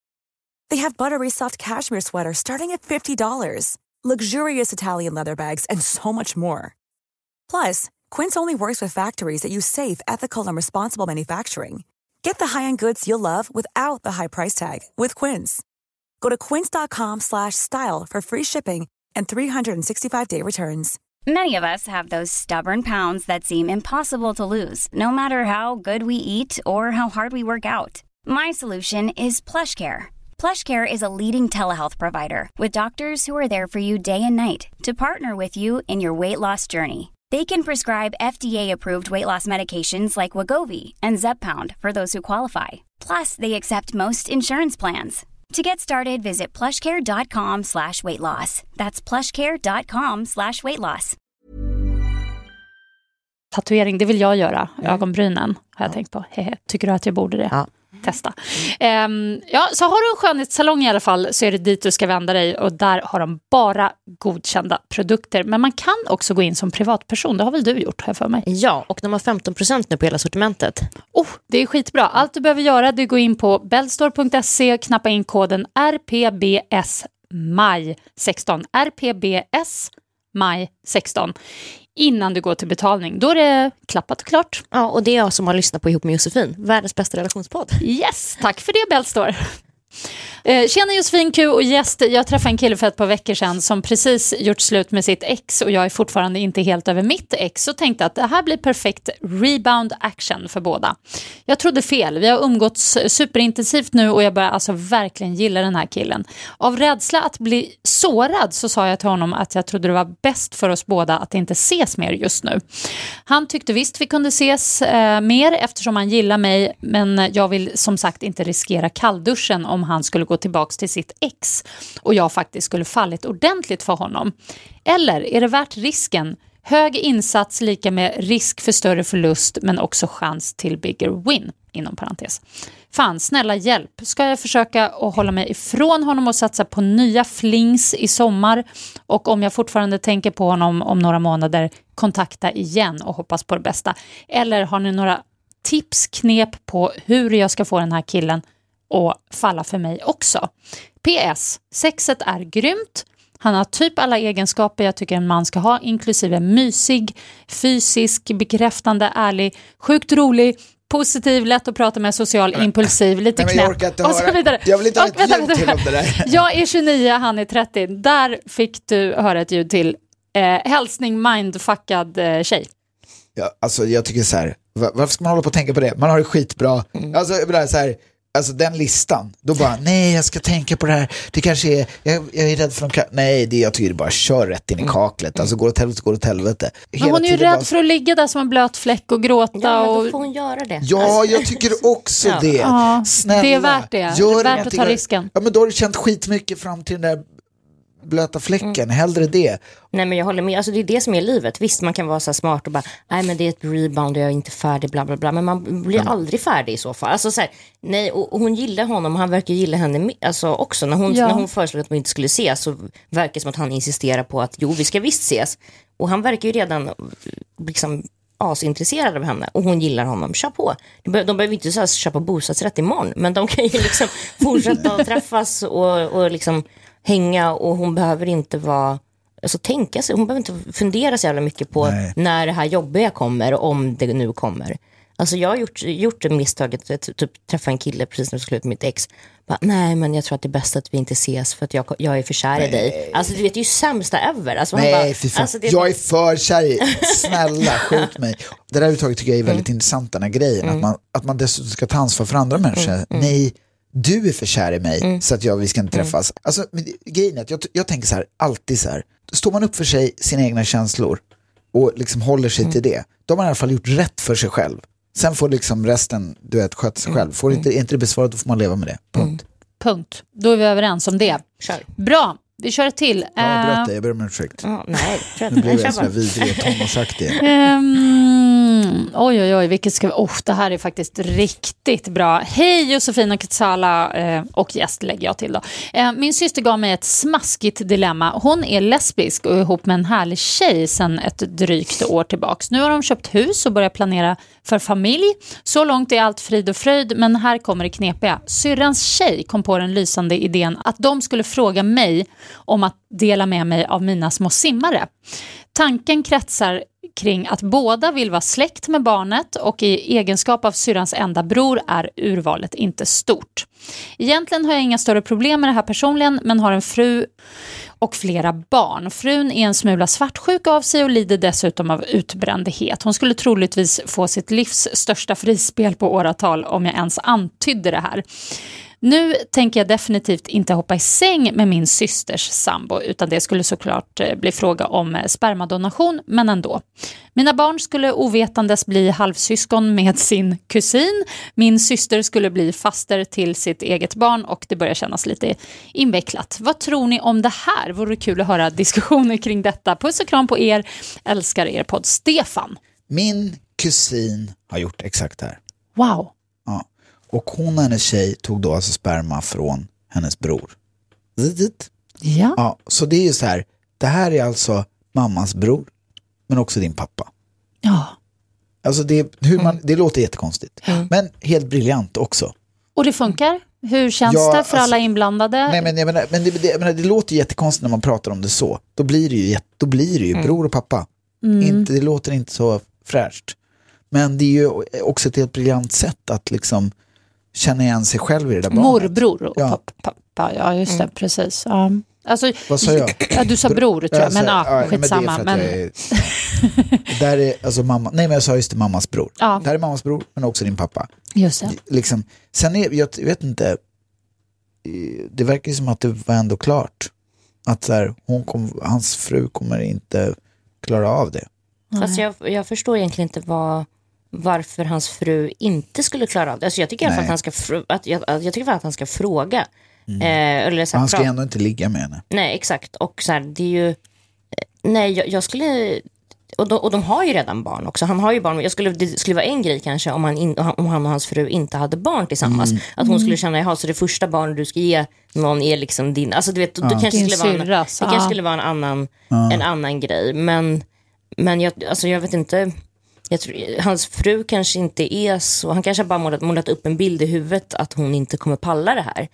They have buttery soft cashmere sweaters starting at $50, luxurious Italian leather bags, and so much more. Plus, Quince only works with factories that use safe, ethical, and responsible manufacturing. Get the high-end goods you'll love without the high price tag with Quince. Go to quince.com/style for free shipping and 365-day returns. Many of us have those stubborn pounds that seem impossible to lose, no matter how good we eat or how hard we work out. My solution is PlushCare. PlushCare is a leading telehealth provider with doctors who are there for you day and night to partner with you in your weight loss journey. They can prescribe FDA-approved weight loss medications like Wagovi and Zepbound for those who qualify. Plus, they accept most insurance plans. To get started, visit plushcare.com slash weight loss. That's plushcare.com slash weight loss. Tatuering, det vill jag göra. Ögonbrynen har jag tänkt på. Hehe. Tycker du att jag borde det? Ja. Testa. Ehm, ja, så har du en skönhetssalong i alla fall så är det dit du ska vända dig och där har de bara godkända produkter. Men man kan också gå in som privatperson, det har väl du gjort jag för mig? Ja, och de har 15% nu på hela sortimentet. Oh, det är skitbra. Allt du behöver göra är att gå in på bellstore.se och knappa in koden RPBS maj 16. RPBS maj 16 innan du går till betalning. Då är det klappat och klart. Ja, och det är jag som har lyssnat på Ihop med Josefin, världens bästa relationspodd. Yes, tack för det Bellstore. Eh, tjena Josefin Q och gäst. Jag träffade en kille för ett par veckor sedan som precis gjort slut med sitt ex och jag är fortfarande inte helt över mitt ex och tänkte att det här blir perfekt rebound action för båda. Jag trodde fel. Vi har umgåtts superintensivt nu och jag börjar alltså verkligen gilla den här killen. Av rädsla att bli sårad så sa jag till honom att jag trodde det var bäst för oss båda att inte ses mer just nu. Han tyckte visst vi kunde ses eh, mer eftersom han gillar mig men jag vill som sagt inte riskera kallduschen om han skulle gå tillbaks till sitt ex och jag faktiskt skulle fallit ordentligt för honom. Eller är det värt risken? Hög insats lika med risk för större förlust men också chans till bigger win, inom parentes. Fan, snälla hjälp. Ska jag försöka att hålla mig ifrån honom och satsa på nya flings i sommar? Och om jag fortfarande tänker på honom om några månader, kontakta igen och hoppas på det bästa. Eller har ni några tips, knep på hur jag ska få den här killen och falla för mig också. PS. Sexet är grymt. Han har typ alla egenskaper jag tycker en man ska ha, inklusive mysig, fysisk, bekräftande, ärlig, sjukt rolig, positiv, lätt att prata med, social, impulsiv, lite Nej, knäpp och så vidare. Jag vill inte ha Och ett vänta, ljud till om det där. <laughs> Jag är 29, han är 30. Där fick du höra ett ljud till. Eh, hälsning mindfuckad eh, tjej. Ja, alltså jag tycker så här, va- varför ska man hålla på och tänka på det? Man har det skitbra. Mm. Alltså, jag menar så här, alltså den listan, då bara nej jag ska tänka på det här, det kanske är, jag, jag är rädd för de. Nej, det, jag tycker det bara kör rätt in i kaklet, alltså går det åt helvete, går åt helvete. Mm. Men hon är ju rädd bara- för att ligga där som en blöt fläck och gråta. Ja, och... då får hon göra det. Ja, jag tycker <laughs> också Ja. det. Ja, Snälla, det är värt det. gör Det är värt att ta risken. Ja, men då har du känt skitmycket fram till den där blöta fläcken, hellre det. Nej men jag håller med, alltså det är det som är livet. Visst man kan vara så här smart och bara, nej men det är ett rebound och jag är inte färdig, bla bla bla. Men man blir aldrig färdig i så fall. Alltså så här, nej och, och hon gillar honom och han verkar gilla henne alltså, också. När hon, Ja. när hon föreslog att de inte skulle ses så verkar det som att han insisterar på att jo vi ska visst ses. Och han verkar ju redan liksom asintresserad av henne och hon gillar honom, kör på. De, be- de behöver inte så här, köpa bostadsrätt imorgon men de kan ju liksom <laughs> fortsätta att träffas och, och liksom hänga och hon behöver inte vara Alltså tänka sig, hon behöver inte fundera så jävla mycket på Nej. när det här jobbiga kommer, om det nu kommer. Alltså jag har gjort, gjort det misstaget, att typ träffa en kille precis när jag skulle ut med mitt ex. Bara, Nej men jag tror att det är bäst att vi inte ses för att jag, jag är för kär i dig. Alltså du vet det är ju sämsta ever. Alltså, Nej, bara, fy fan. alltså, det Jag är för kär i, snälla skjut mig. Det där uttaget tycker jag är Mm. väldigt intressant, den här grejen. Att, man, att man dessutom ska ta ansvar för andra Mm. människor. Nej, du är för kär i mig så att jag, vi ska inte träffas. Alltså, men grejen är att jag, jag tänker så här, alltid så här, står man upp för sig, sina egna känslor och liksom håller sig Mm. till det, då har man i alla fall gjort rätt för sig själv. Sen får liksom resten, du vet, sköta sig Mm. själv. Får inte, är inte det besvarat, då får man leva med det. Punkt. Punkt. Då är vi överens om det. Kör. Bra. Vi kör ett till. Jag Eh, avbröt dig, jag ber om ursäkt. Nej, Nu blev jag bara. sådär vidrig tonårsaktig. Ehm, oj, oj, oj, vilket ska vi... Oh, det här är faktiskt riktigt bra. Hej Josefin och eh, och gäst lägger jag till då. Eh, min syster gav mig ett smaskigt dilemma. Hon är lesbisk och är ihop med en härlig tjej sedan ett drygt år tillbaks. Nu har de köpt hus och börjat planera för familj. Så långt är allt frid och fröjd, men här kommer det knepiga. Syrrans tjej kom på den lysande idén att de skulle fråga mig om att dela med mig av mina små simmare. Tanken kretsar kring att båda vill vara släkt med barnet och i egenskap av syrrans enda bror är urvalet inte stort. Egentligen har jag inga större problem med det här personligen men har en fru och flera barn. Frun är en smula svartsjuk av sig och lider dessutom av utbrändhet. Hon skulle troligtvis få sitt livs största frispel på åratal om jag ens antydde det här. Nu tänker jag definitivt inte hoppa i säng med min systers sambo utan det skulle såklart eh, bli fråga om eh, spermadonation, men ändå. Mina barn skulle ovetandes bli halvsyskon med sin kusin. Min syster skulle bli faster till sitt eget barn och det börjar kännas lite invecklat. Vad tror ni om det här? Vore kul att höra diskussioner kring detta. Puss och kram på er. Älskar er podd. Stefan. Min kusin har gjort exakt det här. Wow. Och hon och hennes tjej tog då alltså sperma från hennes bror. Ja. Ja, så det är ju så här, det här är alltså mammas bror, men också din pappa. ja. Alltså det, hur man, det låter jättekonstigt, men helt briljant också. Och det funkar? Hur känns Ja, det för alltså- alla inblandade? Nej, men, jag menar, men det, det, jag menar, det låter jättekonstigt när man pratar om det så. Då blir det ju, då blir det ju bror och pappa. Inte, det låter inte så fräscht. Men det är ju också ett helt briljant sätt att liksom känna igen sig själv i det där barnet. Morbror och Ja. pappa, ja just det, precis. Ja. Alltså, Vad sa jag? <clears throat> Ja, du sa bror tror jag, men ja, ja, skitsamma. Men det är för att jag är, där är alltså mamma, nej men jag sa just det, mammas bror. Ja. Det här är mammas bror, men också din pappa. Just det. Liksom, sen är, jag vet inte, det verkar ju som att det var ändå klart. Att så här, hon kom, hans fru kommer inte klara av det. Fast jag, jag förstår egentligen inte vad, varför hans fru inte skulle klara av det. Alltså jag tycker i alla fall Nej. att han ska, fr- att, jag, jag tycker att han ska fråga. Eh, eller så här, Han ska ändå inte ligga med henne. Nej, exakt. Och så här, det är ju... eh, Nej, jag, jag skulle... Och de, och de har ju redan barn också. Han har ju barn. Jag skulle, det skulle vara en grej kanske om han, in, om han och hans fru inte hade barn tillsammans. Att hon skulle känna, jaha, så det första barnet du ska ge någon är liksom din... Alltså du vet, det kanske Din skulle vara en, det kanske ja. skulle vara en annan, en annan grej. Men, men jag, alltså jag vet inte. Tror, hans fru kanske inte är så... Han kanske bara målat, målat upp en bild i huvudet att hon inte kommer palla det här.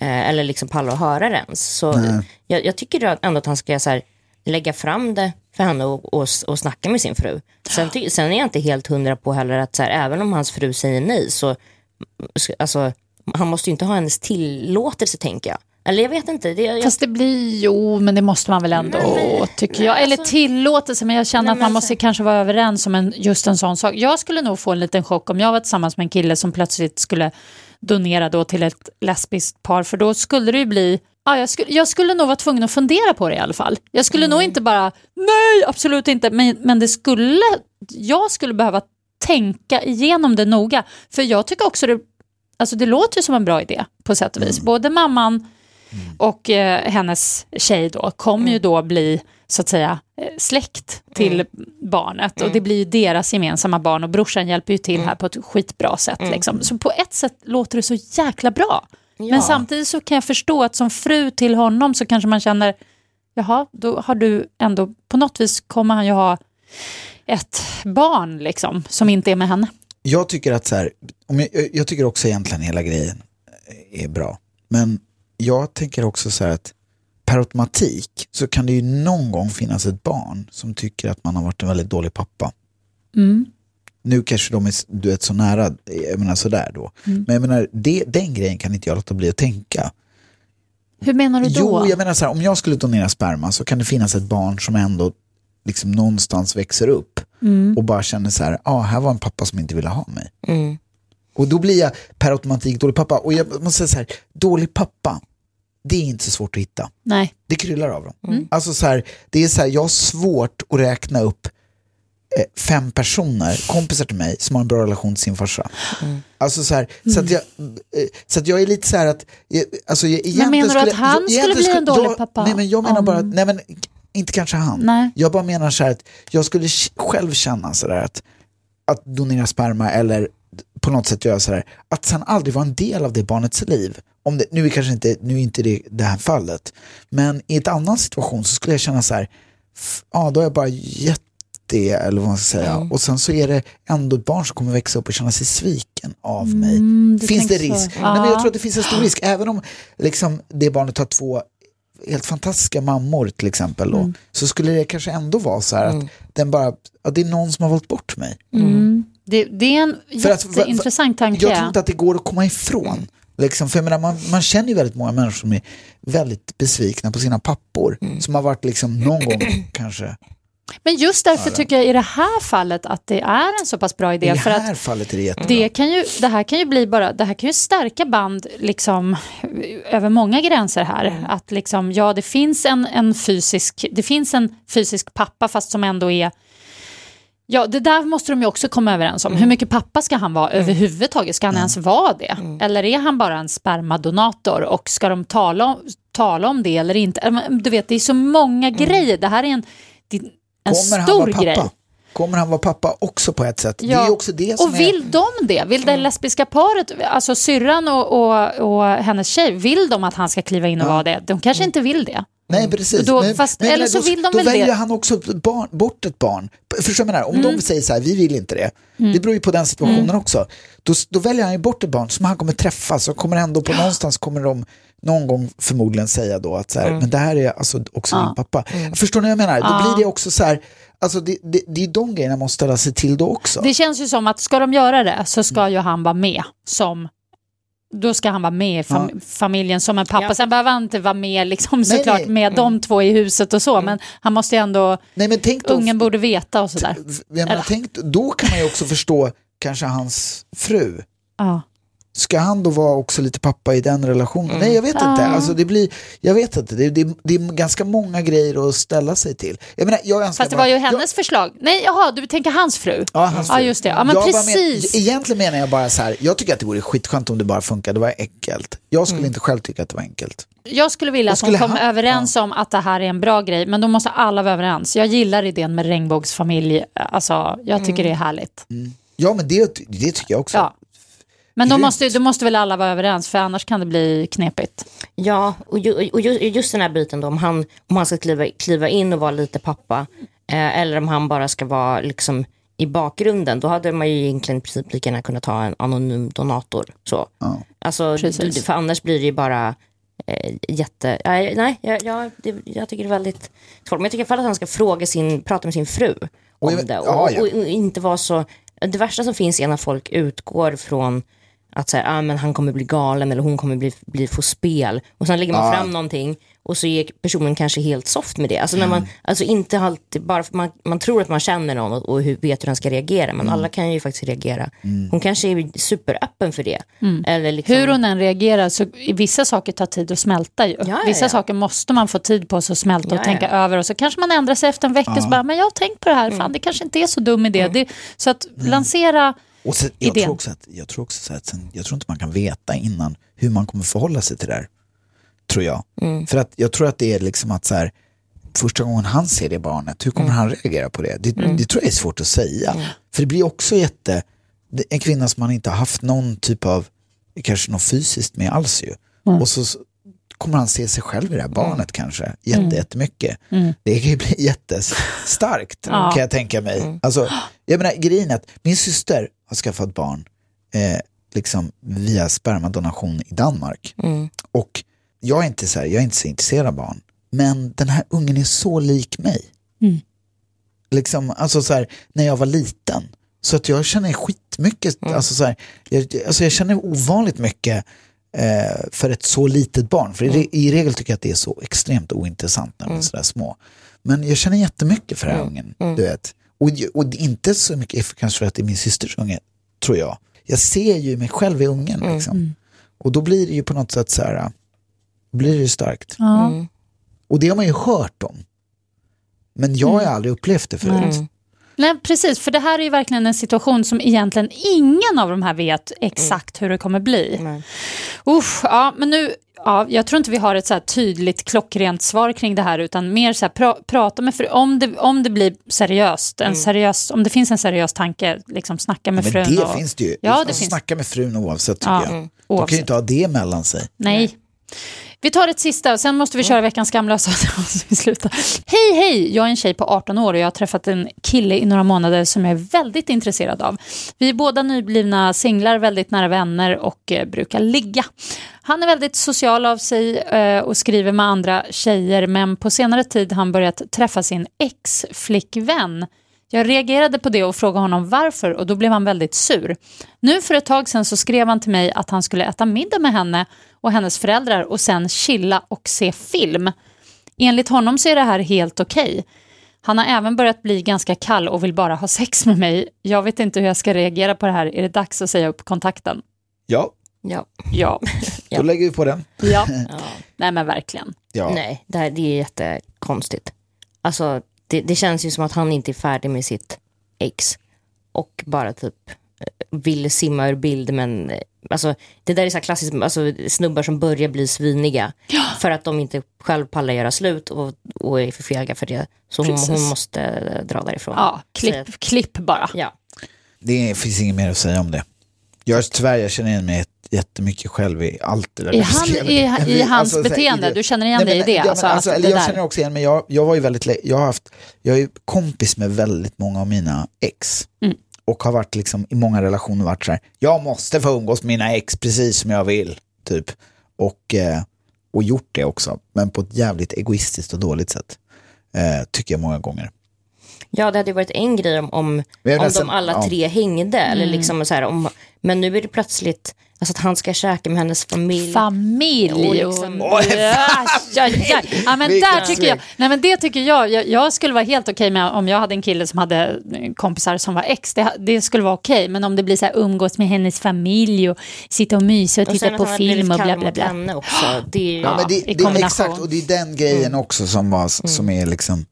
Eh, eller liksom palla att höra det ens. Så jag, jag tycker ändå att han ska så här, lägga fram det för henne och, och, och snacka med sin fru. Sen, ty, sen är jag inte helt hundra på heller att så här, även om hans fru säger nej så alltså, han måste ju inte ha hennes tillåtelse tänker jag. Eller jag vet inte. Det, jag, Fast det blir, jo, men det måste man väl ändå, tycker jag. Eller tillåtelse, men jag känner Nej, att man så- måste kanske vara överens om en, just en sån sak. Jag skulle nog få en liten chock om jag var tillsammans med en kille som plötsligt skulle donera då till ett lesbiskt par, för då skulle det ju bli Ja, jag, skulle, jag skulle nog vara tvungen att fundera på det i alla fall. Jag skulle nog inte bara, nej, absolut inte, men, men det skulle, jag skulle behöva tänka igenom det noga. För jag tycker också det, alltså det låter ju som en bra idé på sätt och vis. Både mamman och eh, hennes tjej då kommer ju då bli så att säga eh, släkt till barnet och det blir ju deras gemensamma barn och brorsan hjälper ju till här på ett skitbra sätt. Liksom. Så på ett sätt låter det så jäkla bra. Men samtidigt så kan jag förstå att som fru till honom så kanske man känner, jaha, då har du ändå, på något vis kommer han ju ha ett barn liksom, som inte är med henne. Jag tycker att så här, om jag, jag tycker också egentligen hela grejen är bra. Men jag tänker också så här att per automatik så kan det ju någon gång finnas ett barn som tycker att man har varit en väldigt dålig pappa. Nu kanske de är du vet, så nära, jag menar sådär då. Men jag menar, det, den grejen kan inte jag låta bli att tänka. Hur menar du då? Jo, jag menar så här, om jag skulle donera sperma så kan det finnas ett barn som ändå liksom någonstans växer upp och bara känner så här, ja, ah, här var en pappa som inte ville ha mig. Och då blir jag per automatik dålig pappa. Och jag måste säga så här, dålig pappa, det är inte så svårt att hitta. Nej. Det kryllar av dem. Alltså så här, det är så här, jag har svårt att räkna upp eh, fem personer, kompisar till mig, som har en bra relation till sin farsa. Alltså så här, så, att jag, eh, så att jag är lite så här att... jag- Alltså, jag, egentligen menar du att skulle- han jag- skulle bli en dålig jag, pappa? Nej men jag menar Om- bara att, nej men inte kanske han. Nej. Jag bara menar så här att jag skulle själv känna så där att, att donera sperma eller på något sätt göra så här, att sen aldrig vara en del av det barnets liv. Om det, nu är kanske inte, nu är inte det det här fallet, men i ett annan situation så skulle jag känna så här, ja då har jag bara gett det, eller vad man ska säga, och sen så är det ändå ett barn som kommer växa upp och känna sig sviken av mig. du finns det risk? Nej, men jag Ja. tror att det finns en stor risk, även om liksom, det barnet har två helt fantastiska mammor till exempel, då, Mm. så skulle det kanske ändå vara så här att den bara, att det är någon som har valt bort mig. Mm. Det, det är en För att- för- för- jätteintressant tanke. Jag tror inte att det går att komma ifrån. Liksom, för jag menar, man, man känner ju väldigt många människor som är väldigt besvikna på sina pappor. Mm. Som har varit liksom någon gång <clears throat> kanske, Men just därför tycker jag i det här fallet att det är en så pass bra idé. i det för att här fallet är det jättebra. Det, kan ju, det här kan ju bli bara, det här kan ju stärka band liksom över många gränser här. Att liksom, ja det finns en, en fysisk, det finns en fysisk pappa fast som ändå är Ja, det där måste de ju också komma överens om. Hur mycket pappa ska han vara överhuvudtaget? Ska han ens vara det? Eller är han bara en spermadonator och ska de tala om, tala om det eller inte? Du vet, det är så många grejer. Det här är en, är en stor grej. Kommer han vara pappa också på ett sätt? Det är också det som och är... vill de det? Vill det lesbiska paret, alltså syrran och, och, och hennes tjej, vill de att han ska kliva in och vara det? De kanske inte vill det. Nej precis. Då- fast- eller så då, vill de då väl väljer det. han också barn, bort ett barn. Förstår du? Om Mm. de säger så här, vi vill inte det. Det beror ju på den situationen också. Då, då väljer han ju bort ett barn som han kommer träffa. Så kommer ändå på någonstans kommer de någon gång förmodligen säga då att så här, Mm. men det här är alltså också din pappa. Förstår ni vad jag menar? Då blir det också så här, alltså det, det, det är de grejerna man måste ställa sig till då också. Det känns ju som att ska de göra det så ska ju han vara med som då ska han vara med i fam- familjen som en pappa. Ja. Sen behöver han inte vara med liksom, Nej, såklart nej. med de två i huset och så, men han måste ju ändå, Nej, men tänk då, ungen borde veta och sådär. menar, Eller- tänk, då kan man ju också förstå kanske hans fru. Ja. Ska han då vara också lite pappa i den relationen? Nej, jag vet inte. Alltså, det blir, jag vet inte. Det, det, det är ganska många grejer att ställa sig till. Jag menar, jag önskar Fast det bara- var ju hennes förslag. Nej, jaha, du tänker hans fru? Ja, hans Ja, fru. just det. Ja, men Jag bara precis. Men, egentligen menar jag bara så här, jag tycker att det vore skitskönt om det bara funkade, det var enkelt. Jag skulle inte själv tycka att det var enkelt. Jag skulle vilja att de kom han- överens om att det här är en bra grej, men då måste alla vara överens. Jag gillar idén med regnbågsfamilj, alltså, jag tycker det är härligt. Ja, men det, det tycker jag också. Ja. Men då måste, då måste väl alla vara överens, för annars kan det bli knepigt. Ja, och, ju, och ju, just den här biten då, om han, om han ska kliva, kliva in och vara lite pappa, eh, eller om han bara ska vara liksom i bakgrunden, då hade man ju egentligen i princip lika gärna kunnat ta en anonym donator. Så. Alltså, Precis. för annars blir det ju bara eh, jätte... Nej, nej jag, jag, det, jag tycker det är väldigt svårt. Men jag tycker i alla fall att han ska fråga sin, prata med sin fru Och om jag- det. Och, ja, ja. och, och inte vara så... Det värsta som finns är när folk utgår från att så här, ah, men han kommer bli galen eller hon kommer bli, bli få spel. Och sen lägger man fram någonting och så är personen kanske helt soft med det. Alltså, när man, alltså inte alltid, bara för man, man tror att man känner någon och, och hur, vet hur den ska reagera. Men alla kan ju faktiskt reagera. Hon kanske är superöppen för det. Eller liksom, Hur hon än reagerar så vissa saker tar tid att smälta ju. ja, vissa ja. saker måste man få tid på sig att smälta och Ja, tänka ja. över och så kanske man ändrar sig efter en vecka så bara, men jag har tänkt på det här, fan det kanske inte är så dum idé. Det, så att lansera, Och sen, jag, Idén. tror också att, jag tror också så att sen, jag tror inte man kan veta innan hur man kommer förhålla sig till det här. Tror jag. För att jag tror att det är liksom att så här, första gången han ser det barnet, hur kommer han reagera på det? Det, det tror jag är svårt att säga. För det blir också jätte, en kvinna som man inte har haft någon typ av, kanske något fysiskt med alls ju. Och så kommer han se sig själv i det här barnet kanske, jätte, jättemycket. Det kan ju bli <laughs> jättestarkt Ja. kan jag tänka mig. Alltså, jag menar, grejen är att min syster har skaffat barn eh, liksom via spermadonation i Danmark. Och jag är, inte så här, jag är inte så intresserad av barn. Men den här ungen är så lik mig. Liksom, alltså så här, när jag var liten. Så att jag känner skitmycket, alltså så här, jag, alltså jag känner ovanligt mycket eh, för ett så litet barn. För i, re- i regel tycker jag att det är så extremt ointressant när de är sådär små. Men jag känner jättemycket för den här ungen, du vet. Och, och det är inte så mycket för- kanske för att det är min systers unge, tror jag. Jag ser ju mig själv i ungen liksom. Och då blir det ju på något sätt så här, blir det ju starkt. ja. Och det har man ju hört om. Men jag har ju aldrig upplevt det förut. Nej, precis, för det här är ju verkligen en situation som egentligen ingen av de här vet exakt hur det kommer bli. Nej. Usch, ja, men nu, ja, jag tror inte vi har ett så här tydligt klockrent svar kring det här utan mer så här, pra, prata med fru, om det, om det blir seriöst, en seriös, om det finns en seriös tanke, liksom snacka med Men frun. det och, finns det ju. Ja, alltså, det finns. Snacka med frun oavsett tycker Ja, jag. mm. De kan ju inte ha det mellan sig. Nej. Vi tar ett sista och sen måste vi köra veckans skamlösa. <laughs> vi sluta. Hej, hej! Jag är en tjej på 18 år och jag har träffat en kille i några månader som jag är väldigt intresserad av. Vi är båda nyblivna singlar, väldigt nära vänner och eh, brukar ligga. Han är väldigt social av sig eh, och skriver med andra tjejer men på senare tid har han börjat träffa sin ex-flickvän. Jag reagerade på det och frågade honom varför och då blev han väldigt sur. Nu för ett tag sedan så skrev han till mig att han skulle äta middag med henne och hennes föräldrar och sen chilla och se film. Enligt honom så är det här helt okej. Han har även börjat bli ganska kall och vill bara ha sex med mig. Jag vet inte hur jag ska reagera på det här. Är det dags att säga upp kontakten? Ja, Ja. Ja. då lägger vi på den. ja. Nej men verkligen. Ja. Nej, det, här, det är jättekonstigt. Alltså, det, det känns ju som att han inte är färdig med sitt ex. Och bara typ eh, vill simma ur bild men eh, alltså, det där är så här klassiskt, alltså, snubbar som börjar bli sviniga för att de inte själv pallar göra slut och, och är för fega för det. Så hon, hon måste eh, dra därifrån. Ja, Så klipp, klipp bara. Ja. Det finns inget mer att säga om det. Jag, tyvärr, jag känner igen mig jättemycket själv i allt det där. I han- i- i <laughs> hans så här, beteende, det- du känner igen dig i det, Ja, alltså, alltså, det jag där- känner också igen mig, jag, jag var ju väldigt, jag har haft, jag är kompis med väldigt många av mina ex. Mm. Och har varit liksom i många relationer varit så här, jag måste få umgås med mina ex precis som jag vill. Typ. Och, eh, och gjort det också, men på ett jävligt egoistiskt och dåligt sätt. Eh, tycker jag många gånger. Ja, det hade ju varit en grej om, om, om nästan- de alla ja. tre hängde. Eller Mm. liksom så här, om, men nu är det plötsligt alltså att han ska käka med hennes familj. Familj Och liksom- Ja, ja, ja. ja, men där tycker jag, nej men det tycker jag, jag, jag skulle vara helt okej med om jag hade en kille som hade kompisar som var ex, det, det skulle vara okej, men om det blir så här umgås med hennes familj och sitta och mysa och Och titta på film och bla bla bla. henne också. Det är, Ja, men det, det, exakt, och det är den grejen också som, var, som är liksom,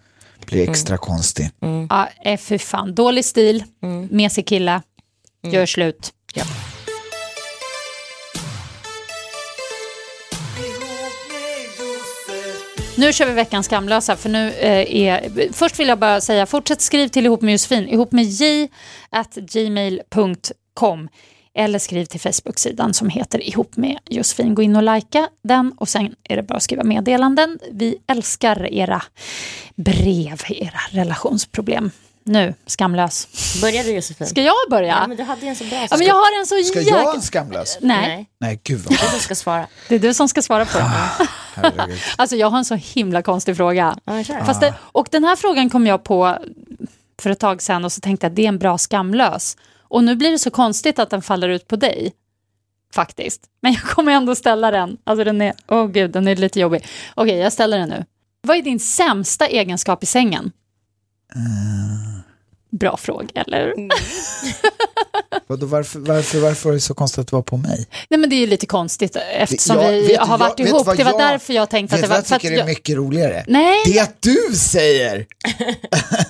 blir extra konstig. Ja, eh, fy fan, dålig stil, mesig kille, gör slut. Ja. Nu kör vi veckans skamlösa, för nu eh, är... Först vill jag bara säga, fortsätt skriv till ihop med Josefin, ihop med j at gmail.com eller skriv till Facebook-sidan som heter ihop med Josefin. Gå in och likea den och sen är det bara att skriva meddelanden. Vi älskar era brev, era relationsproblem. Nu, skamlös. Börjar du Josefin? Ska jag börja? Ja, men du hade en så bra. Ja, men jag har en så Ska jag en skamlös? Nej, Nej, Nej, gud vad du ska svara. det är du som ska svara på den. herregud. Alltså jag har en så himla konstig fråga. Ja, kör. Fast det, och den här frågan kom jag på för ett tag sedan och så tänkte jag att det är en bra skamlös. Och nu blir det så konstigt att den faller ut på dig. Faktiskt. Men jag kommer ändå ställa den. Alltså den är, åh gud, den är lite jobbig. Okej, jag ställer den nu. Vad är din sämsta egenskap i sängen? Bra fråga, eller? <laughs> Vadå, varför, varför, varför var det så konstigt att det var på mig? Nej men det är ju lite konstigt eftersom Jag- vi vet du, har varit jag- vet ihop. vad Det var jag- därför jag tänkte Vet att du det vad var... jag för att tycker är jag- mycket roligare? Nej, Det är att du säger! <laughs>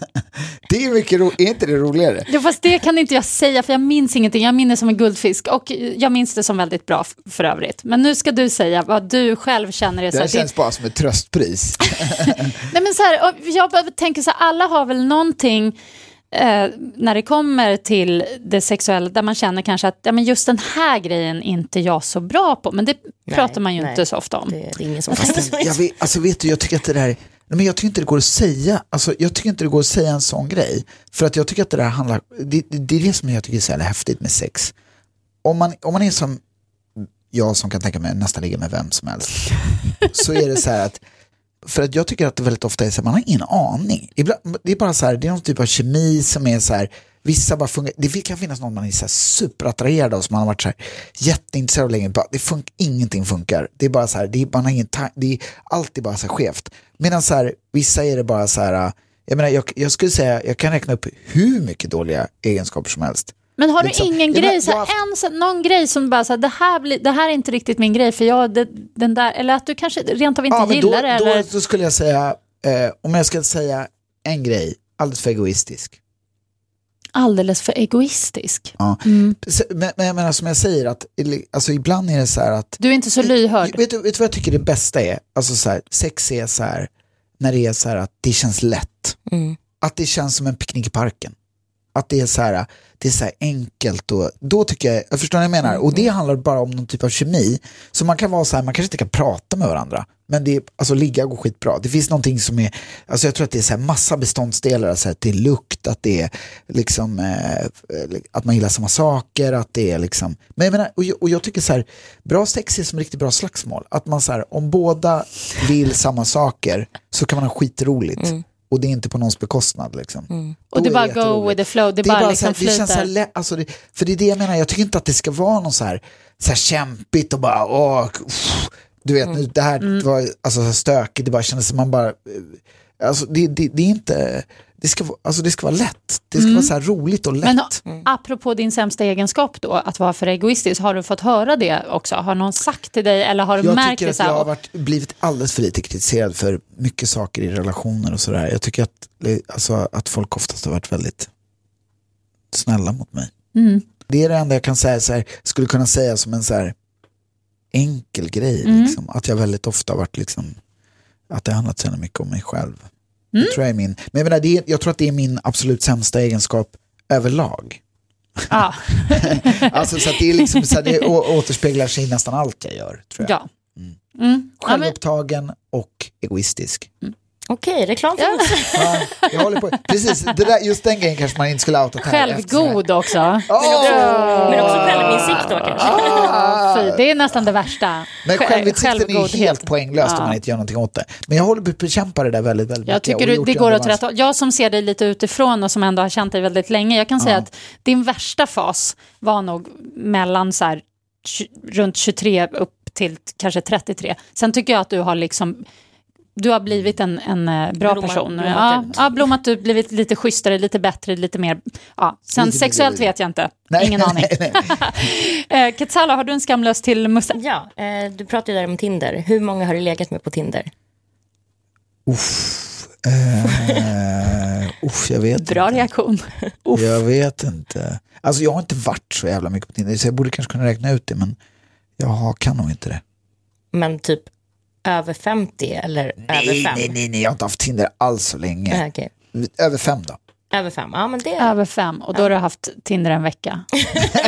det är mycket roligare, är inte det roligare? Ja, fast det kan inte jag säga för jag minns ingenting. Jag minns som en guldfisk och jag minns det som väldigt bra för övrigt. Men nu ska du säga vad du själv känner är Det så här känns bara som ett tröstpris. <laughs> Nej men så här, jag tänker så här, alla har väl någonting eh, när det kommer till det sexuella där man känner kanske att ja, men just den här grejen är inte jag så bra på. Men det pratar man ju nej. inte så ofta om. Det, det är ingen som Fast det, jag vet, alltså vet du, jag tycker att det där, nej, men jag tycker inte det går att säga, alltså jag tycker inte det går att säga en sån grej. För att jag tycker att det där handlar, det, det, det är det som jag tycker är så jävla häftigt med sex. Om man, om man är som jag som kan tänka mig nästan ligga med vem som helst, <laughs> så är det så här att för att jag tycker att det väldigt ofta är så här, man har ingen aning. Ibland, det är bara så här, det är någon typ av kemi som är så här, vissa bara fungerar, det kan finnas någon man är så superattraherad av som man har varit så här jätteintresserad av länge, det fun- ingenting funkar. Det är bara så här, det är, man har ingen det är alltid bara så här skevt. Medan så här, vissa är det bara så här, jag menar jag, jag skulle säga, jag kan räkna upp hur mycket dåliga egenskaper som helst. Men har du Liksom. ingen Ja, men grej, så här, har en, så, någon grej som bara så här, det här, blir, det här är inte riktigt min grej för jag, det, den där, eller att du kanske rent av inte Ja, gillar då, det. då, Eller, då skulle jag säga, eh, om jag ska säga en grej, alldeles för egoistisk. Alldeles för egoistisk. Ja. Så- Men, men menar som jag säger, att, alltså, ibland är det så här att Du är inte så lyhörd. Vet du, vet du vad jag tycker det bästa är? Alltså så här, sex är så här, när det är så här att det känns lätt. Att det känns som en picknick i parken. Att det är så här, det är så enkelt och då tycker jag, jag förstår vad jag menar. Och det handlar bara om någon typ av kemi. Så man kan vara så här, man kanske inte kan prata med varandra. Men det är, alltså ligga går skitbra. Det finns någonting som är, alltså jag tror att det är så här massa beståndsdelar, så här, att det är lukt, att det är liksom, eh, att man gillar samma saker, att det är liksom, men jag menar, och jag, och jag tycker så här, bra sex är som riktigt bra slagsmål. Att man så här, om båda vill samma saker så kan man ha skitroligt. Och det är inte på någons bekostnad liksom. Och Då det är bara go jätteroligt. with the flow, det, Det bara, bara liksom här, det känns så här, flyter. alltså det, för det är det jag menar, jag tycker inte att det ska vara någon så här, så här kämpigt och bara, åh, uff, du vet, nu, det här Mm. var alltså, stökigt, det bara kändes som man bara, eh, alltså det, det, det är inte, det ska, alltså, det ska vara lätt, det ska vara så här roligt och lätt. Mm. Men apropå din sämsta egenskap då, att vara för egoistisk, har du fått höra det också? Har någon sagt till dig eller har du jag märkt det så jag här? har varit, blivit alldeles för lite kritiserad för mycket saker i relationer och sådär. Jag tycker att, alltså, att folk oftast har varit väldigt snälla mot mig. Mm. Det är det enda jag kan säga, så här, skulle kunna säga som en så här enkel grej. Mm. Liksom. Att jag väldigt ofta varit liksom, att det handlat så mycket om mig själv. Mm. Det tror jag är min, men jag, menar, det är, jag tror att det är min absolut sämsta egenskap överlag. Ja. <laughs> Alltså så det är liksom, så det återspeglar sig i nästan allt jag gör. Tror jag. ja. Mm. Men, Självupptagen och egoistisk. Okej, reklam för Musse. <laughs> Ja, jag håller på. Precis, det där, just den grejen kanske man inte skulle outat här. självgod också. Åh! Men också självinsikt då kanske. Ah! Fy, det är nästan det värsta. Men Sj- självinsikten är helt poänglöst om Ja. man inte gör någonting åt det. Men jag håller på att bekämpa det där väldigt, väldigt Jag mycket. tycker och du, det går åt rätt håll. Jag som ser dig lite utifrån och som ändå har känt dig väldigt länge, jag kan säga att din värsta fas var nog mellan så här, runt 23 upp till kanske 33. Sen tycker jag att du har liksom du har blivit en, en eh, bra Blommat- person. blommat ja, ut. ja, blommat ut, blivit lite schysstare, lite bättre, lite mer... Ja. Sen Lite sexuellt vet jag inte, Nej, ingen aning. <laughs> nej, nej. <laughs> eh, Ketsala, har du en skamlös till Musse? Ja, eh, du pratade ju där om Tinder. Hur många har du legat med på Tinder? Uff, eh, uff, jag vet Bra inte. reaktion. <laughs> Jag vet inte. Alltså jag har inte varit så jävla mycket på Tinder, så jag borde kanske kunna räkna ut det, men jag har- kan nog inte det. Men typ över 50 eller över Nej, 5? nej, nej, nej, jag har inte haft Tinder alls så länge. Ah, okej. Över fem då. Över 5, ja men det... Över fem, och då har du haft Tinder en vecka.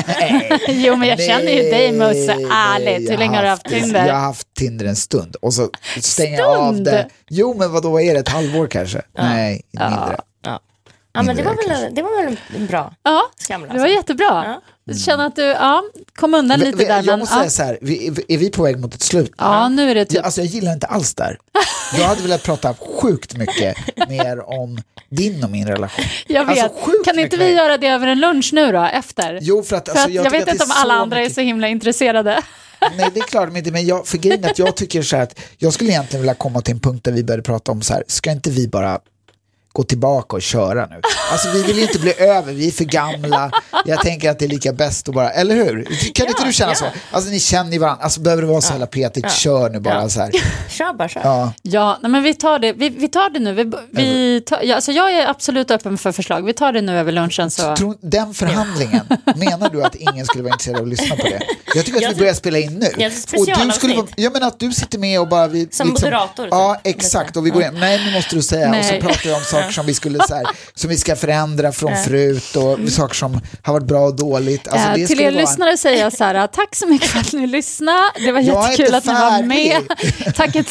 <laughs> jo, men jag känner ju dig Musse, Nej, ärligt. Hur länge har du haft Tinder? Jag har haft Tinder en stund och så stänger jag av Stund? det. Jo men vadå, vad är det, ett halvår kanske? Nej, mindre. Ja, ja men det var, väl, det var väl en bra Ja, skamlös. det var jättebra. Jag känner att du ja, kom undan lite vi- där. jag Men, måste ja. säga så här, vi, är vi på väg mot ett slut? ja, nu är det typ... Jag, alltså jag gillar inte alls där. Jag hade velat prata sjukt mycket mer om din och min relation. Jag vet. Alltså, kan inte vi mer. göra det över en lunch nu då, efter? Jo, för att, För alltså, att jag, tycker vet inte om alla andra mycket- är så himla intresserade. Nej, det är klart de inte, men jag, för grejen är att jag tycker så här att jag skulle egentligen vilja komma till en punkt där vi började prata om så här, ska inte vi bara gå tillbaka och köra nu? Alltså vi vill ju inte bli över, vi är för gamla, jag tänker att det är lika bäst att bara, eller hur? Kan inte du känna så? Alltså ni känner ju varandra, alltså behöver det vara så jävla petigt, kör nu bara så här. <laughs> Kör bara, kör. Ja. Ja, nej, men vi tar det, vi, vi tar det nu. Vi, vi tar, ja, alltså jag är absolut öppen för förslag. Vi tar det nu över lunchen. Så. Tror, den förhandlingen, <laughs> menar du att ingen skulle vara intresserad av att lyssna på det? Jag tycker att Jag vi börjar spela in nu. Ja, och du skulle jag menar att du sitter med och bara... Vi, Som moderator, typ. Ja, exakt. Och vi går in, nej nu måste du säga. Och så Nej. pratar vi om saker som vi, skulle, så här, som vi ska förändra från förut och saker som har varit bra och dåligt. Alltså, det till er vara- lyssnare säger jag så här, tack så mycket för att ni lyssnade. Det var Jag jättekul att ni var med. Tack ett